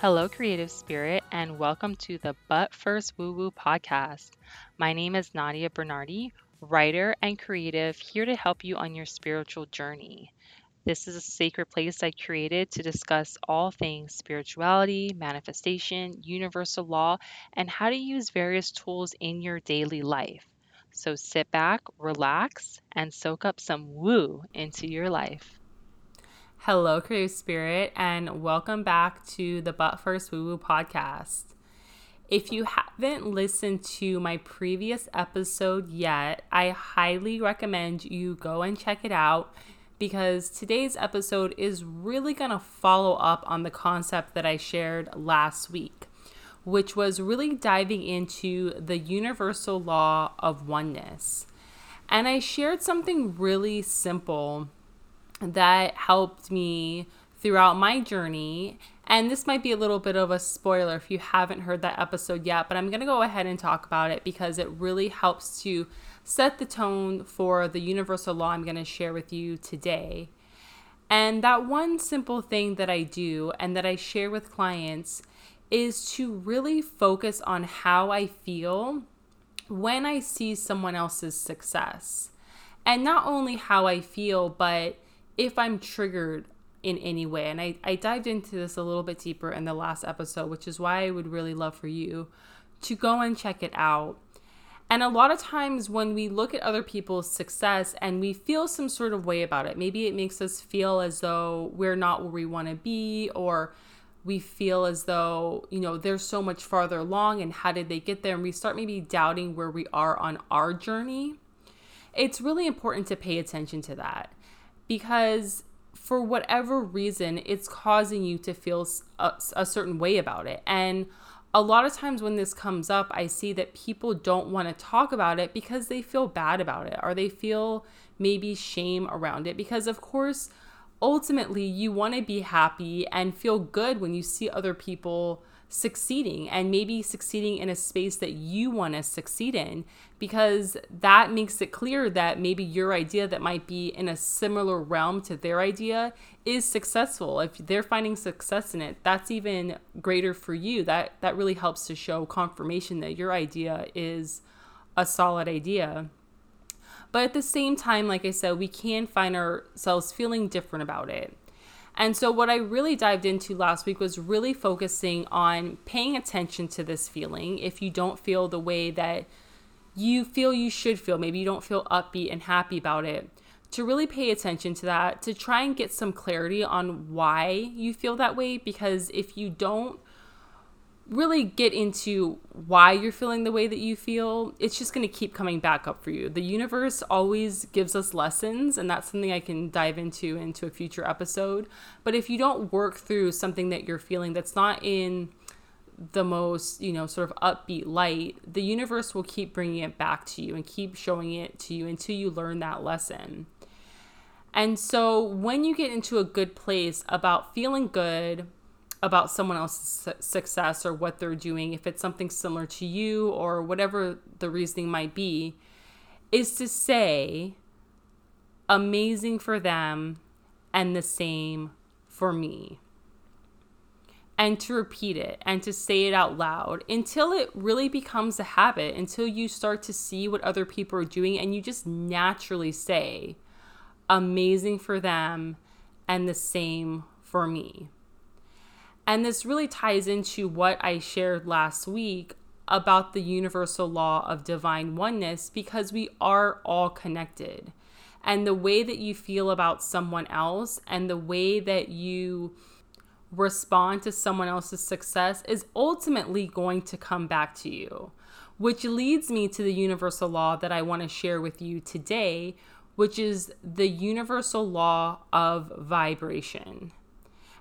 Hello, creative spirit, and welcome to the But First Woo Woo podcast. My name is Nadia Bernardi, writer and creative, here to help you on your spiritual journey. This is a sacred place I created to discuss all things spirituality, manifestation, universal law, and how to use various tools in your daily life. So sit back, relax, and soak up some woo into your life. Hello, creative spirit, and welcome back to the But First Woo Woo podcast. If you haven't listened to my previous episode yet, I highly recommend you go and check it out because today's episode is really going to follow up on the concept that I shared last week, which was really diving into the universal law of oneness. And I shared something really simple that helped me throughout my journey. And this might be a little bit of a spoiler if you haven't heard that episode yet, but I'm going to go ahead and talk about it because it really helps to set the tone for the universal law I'm going to share with you today. And that one simple thing that I do and that I share with clients is to really focus on how I feel when I see someone else's success. And not only how I feel, but if I'm triggered in any way. And I, I dived into this a little bit deeper in the last episode, which is why I would really love for you to go and check it out. And a lot of times when we look at other people's success and we feel some sort of way about it, maybe it makes us feel as though we're not where we want to be, or we feel as though, you know, they're so much farther along and how did they get there? And we start maybe doubting where we are on our journey. It's really important to pay attention to that because for whatever reason, it's causing you to feel a, a, certain way about it. And a lot of times when this comes up, I see that people don't want to talk about it because they feel bad about it or they feel maybe shame around it. Because, of course, ultimately, you want to be happy and feel good when you see other people succeeding and maybe succeeding in a space that you want to succeed in because that makes it clear that maybe your idea that might be in a similar realm to their idea is successful. If they're finding success in it that's even greater for you. That that really helps to show confirmation that your idea is a solid idea but at the same time like i said we can find ourselves feeling different about it and so, what I really dived into last week was really focusing on paying attention to this feeling. If you don't feel the way that you feel you should feel, maybe you don't feel upbeat and happy about it, to really pay attention to that, to try and get some clarity on why you feel that way. Because if you don't really get into why you're feeling the way that you feel, it's just going to keep coming back up for you. The universe always gives us lessons, and that's something I can dive into into a future episode. But if you don't work through something that you're feeling that's not in the most, you know, sort of upbeat light, the universe will keep bringing it back to you and keep showing it to you until you learn that lesson. And so when you get into a good place about feeling good, about someone else's success or what they're doing, if it's something similar to you or whatever the reasoning might be, is to say, amazing for them and the same for me. And to repeat it and to say it out loud until it really becomes a habit, until you start to see what other people are doing and you just naturally say, amazing for them and the same for me. And this really ties into what I shared last week about the universal law of divine oneness because we are all connected. And the way that you feel about someone else and the way that you respond to someone else's success is ultimately going to come back to you. Which leads me to the universal law that I want to share with you today, which is the universal law of vibration.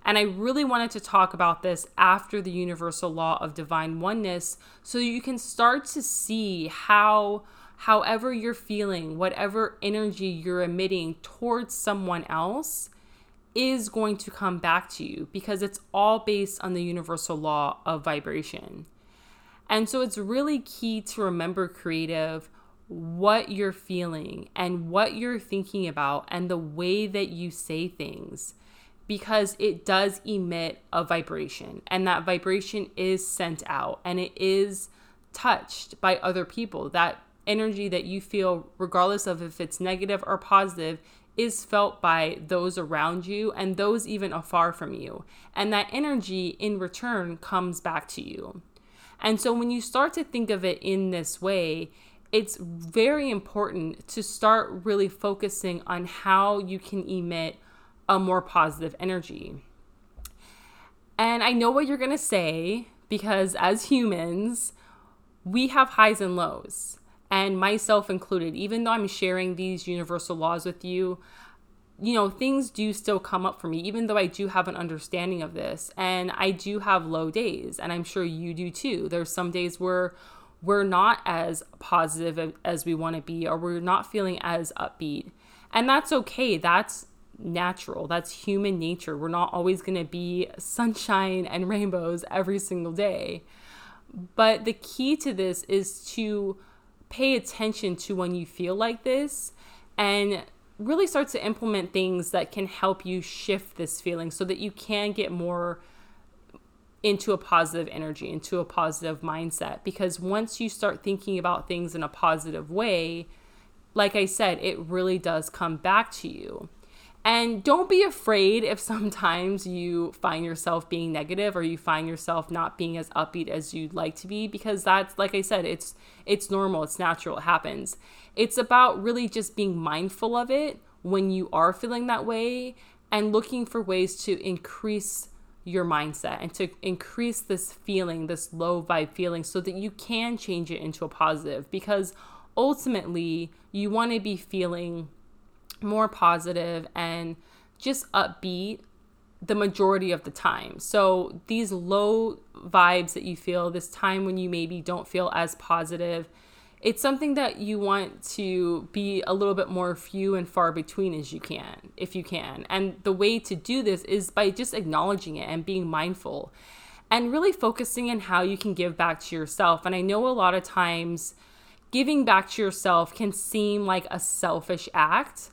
And I really wanted to talk about this after the universal law of divine oneness so you can start to see how, however you're feeling, whatever energy you're emitting towards someone else is going to come back to you because it's all based on the universal law of vibration. And so it's really key to remember creative what you're feeling and what you're thinking about and the way that you say things because it does emit a vibration and that vibration is sent out and it is touched by other people. That energy that you feel, regardless of if it's negative or positive, is felt by those around you and those even afar from you. And that energy in return comes back to you. And so when you start to think of it in this way, it's very important to start really focusing on how you can emit a more positive energy. And I know what you're going to say because as humans, we have highs and lows, and myself included. Even though I'm sharing these universal laws with you, you know, things do still come up for me, even though I do have an understanding of this. And I do have low days, and I'm sure you do too. There's some days where we're not as positive as we want to be, or we're not feeling as upbeat. And that's okay. That's natural. That's human nature. We're not always going to be sunshine and rainbows every single day. But the key to this is to pay attention to when you feel like this and really start to implement things that can help you shift this feeling so that you can get more into a positive energy, into a positive mindset. Because once you start thinking about things in a positive way, like I said, it really does come back to you. And don't be afraid if sometimes you find yourself being negative or you find yourself not being as upbeat as you'd like to be because that's like I said, it's it's normal, it's natural, it happens. It's about really just being mindful of it when you are feeling that way and looking for ways to increase your mindset and to increase this feeling, this low vibe feeling so that you can change it into a positive because ultimately you want to be feeling more positive and just upbeat the majority of the time. So these low vibes that you feel, this time when you maybe don't feel as positive, it's something that you want to be a little bit more few and far between as you can, if you can. And the way to do this is by just acknowledging it and being mindful and really focusing on how you can give back to yourself. And I know a lot of times giving back to yourself can seem like a selfish act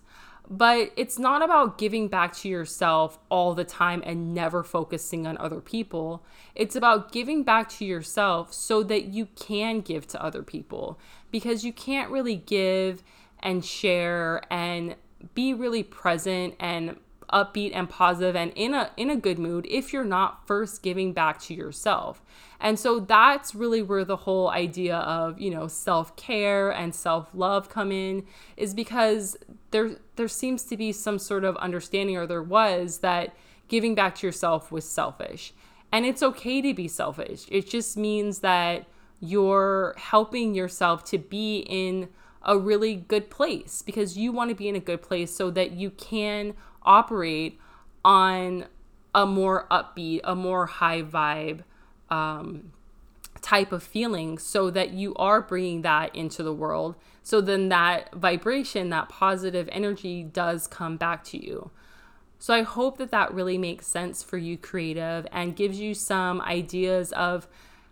but it's not about giving back to yourself all the time and never focusing on other people. It's about giving back to yourself so that you can give to other people because you can't really give and share and be really present and upbeat and positive and in a in a good mood if you're not first giving back to yourself. And so that's really where the whole idea of, you know, self-care and self-love come in is because there there seems to be some sort of understanding or there was that giving back to yourself was selfish. And it's okay to be selfish. It just means that you're helping yourself to be in a really good place because you want to be in a good place so that you can operate on a more upbeat, a more high vibe um, type of feeling so that you are bringing that into the world. So then that vibration, that positive energy does come back to you. So I hope that that really makes sense for you, creative, and gives you some ideas of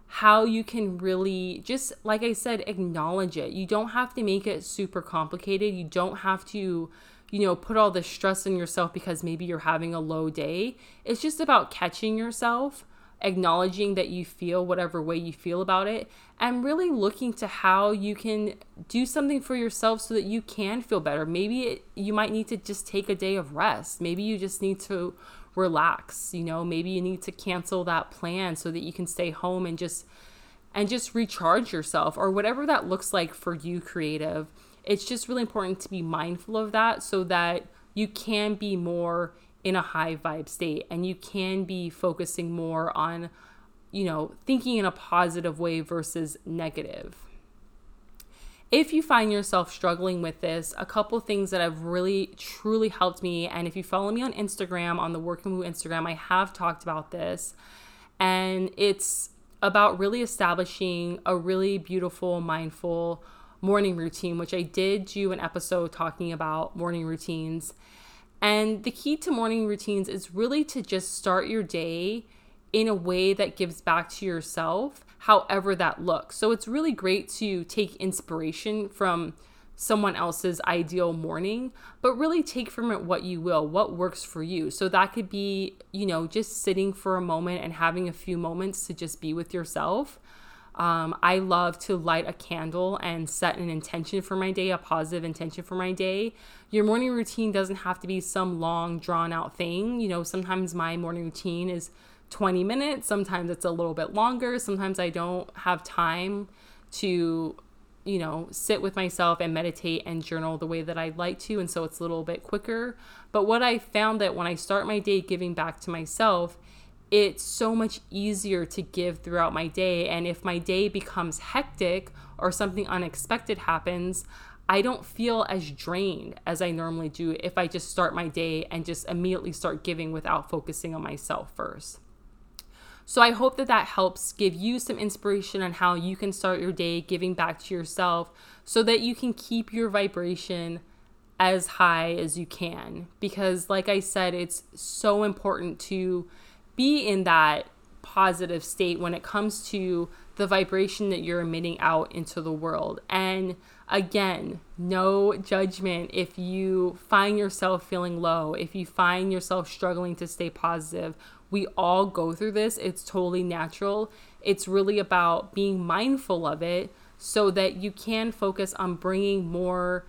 how you can really just, like I said, acknowledge it. You don't have to make it super complicated. You don't have to you know, put all this stress on yourself because maybe you're having a low day. It's just about catching yourself, acknowledging that you feel whatever way you feel about it, and really looking to how you can do something for yourself so that you can feel better. Maybe it, you might need to just take a day of rest. Maybe you just need to relax, you know, maybe you need to cancel that plan so that you can stay home and just and just recharge yourself or whatever that looks like for you creative it's just really important to be mindful of that so that you can be more in a high vibe state and you can be focusing more on you know thinking in a positive way versus negative if you find yourself struggling with this, a couple things that have really truly helped me, and if you follow me on Instagram, on the Work and Woo Instagram, I have talked about this, and it's about really establishing a really beautiful, mindful morning routine, which I did do an episode talking about morning routines. And the key to morning routines is really to just start your day in a way that gives back to yourself, however that looks. So it's really great to take inspiration from someone else's ideal morning, but really take from it what you will, what works for you. So that could be, you know, just sitting for a moment and having a few moments to just be with yourself. Um, I love to light a candle and set an intention for my day, a positive intention for my day. Your morning routine doesn't have to be some long, drawn out thing. You know, sometimes my morning routine is 20 minutes, sometimes it's a little bit longer, sometimes I don't have time to you know, sit with myself and meditate and journal the way that I'd like to. And so it's a little bit quicker. But what I found that when I start my day giving back to myself, it's so much easier to give throughout my day. And if my day becomes hectic or something unexpected happens, I don't feel as drained as I normally do if I just start my day and just immediately start giving without focusing on myself first. So I hope that that helps give you some inspiration on how you can start your day giving back to yourself so that you can keep your vibration as high as you can. Because, like I said, it's so important to be in that positive state when it comes to the vibration that you're emitting out into the world. And again, no judgment if you find yourself feeling low, if you find yourself struggling to stay positive we all go through this. It's totally natural. It's really about being mindful of it so that you can focus on bringing more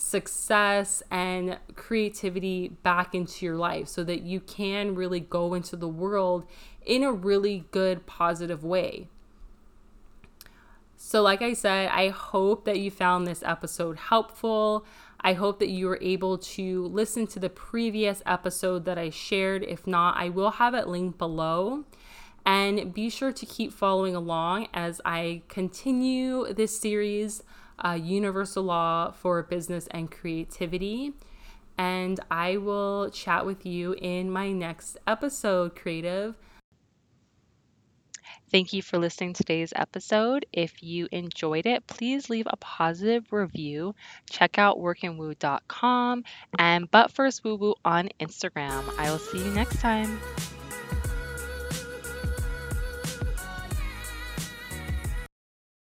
success and creativity back into your life so that you can really go into the world in a really good, positive way. So, like I said, I hope that you found this episode helpful. I hope that you were able to listen to the previous episode that I shared. If not, I will have it linked below. And be sure to keep following along as I continue this series, uh, Universal Law for Business and Creativity. And I will chat with you in my next episode, Creative. Thank you for listening to today's episode. If you enjoyed it, please leave a positive review. Check out workandwoo.com and But First Woo Woo on Instagram. I will see you next time.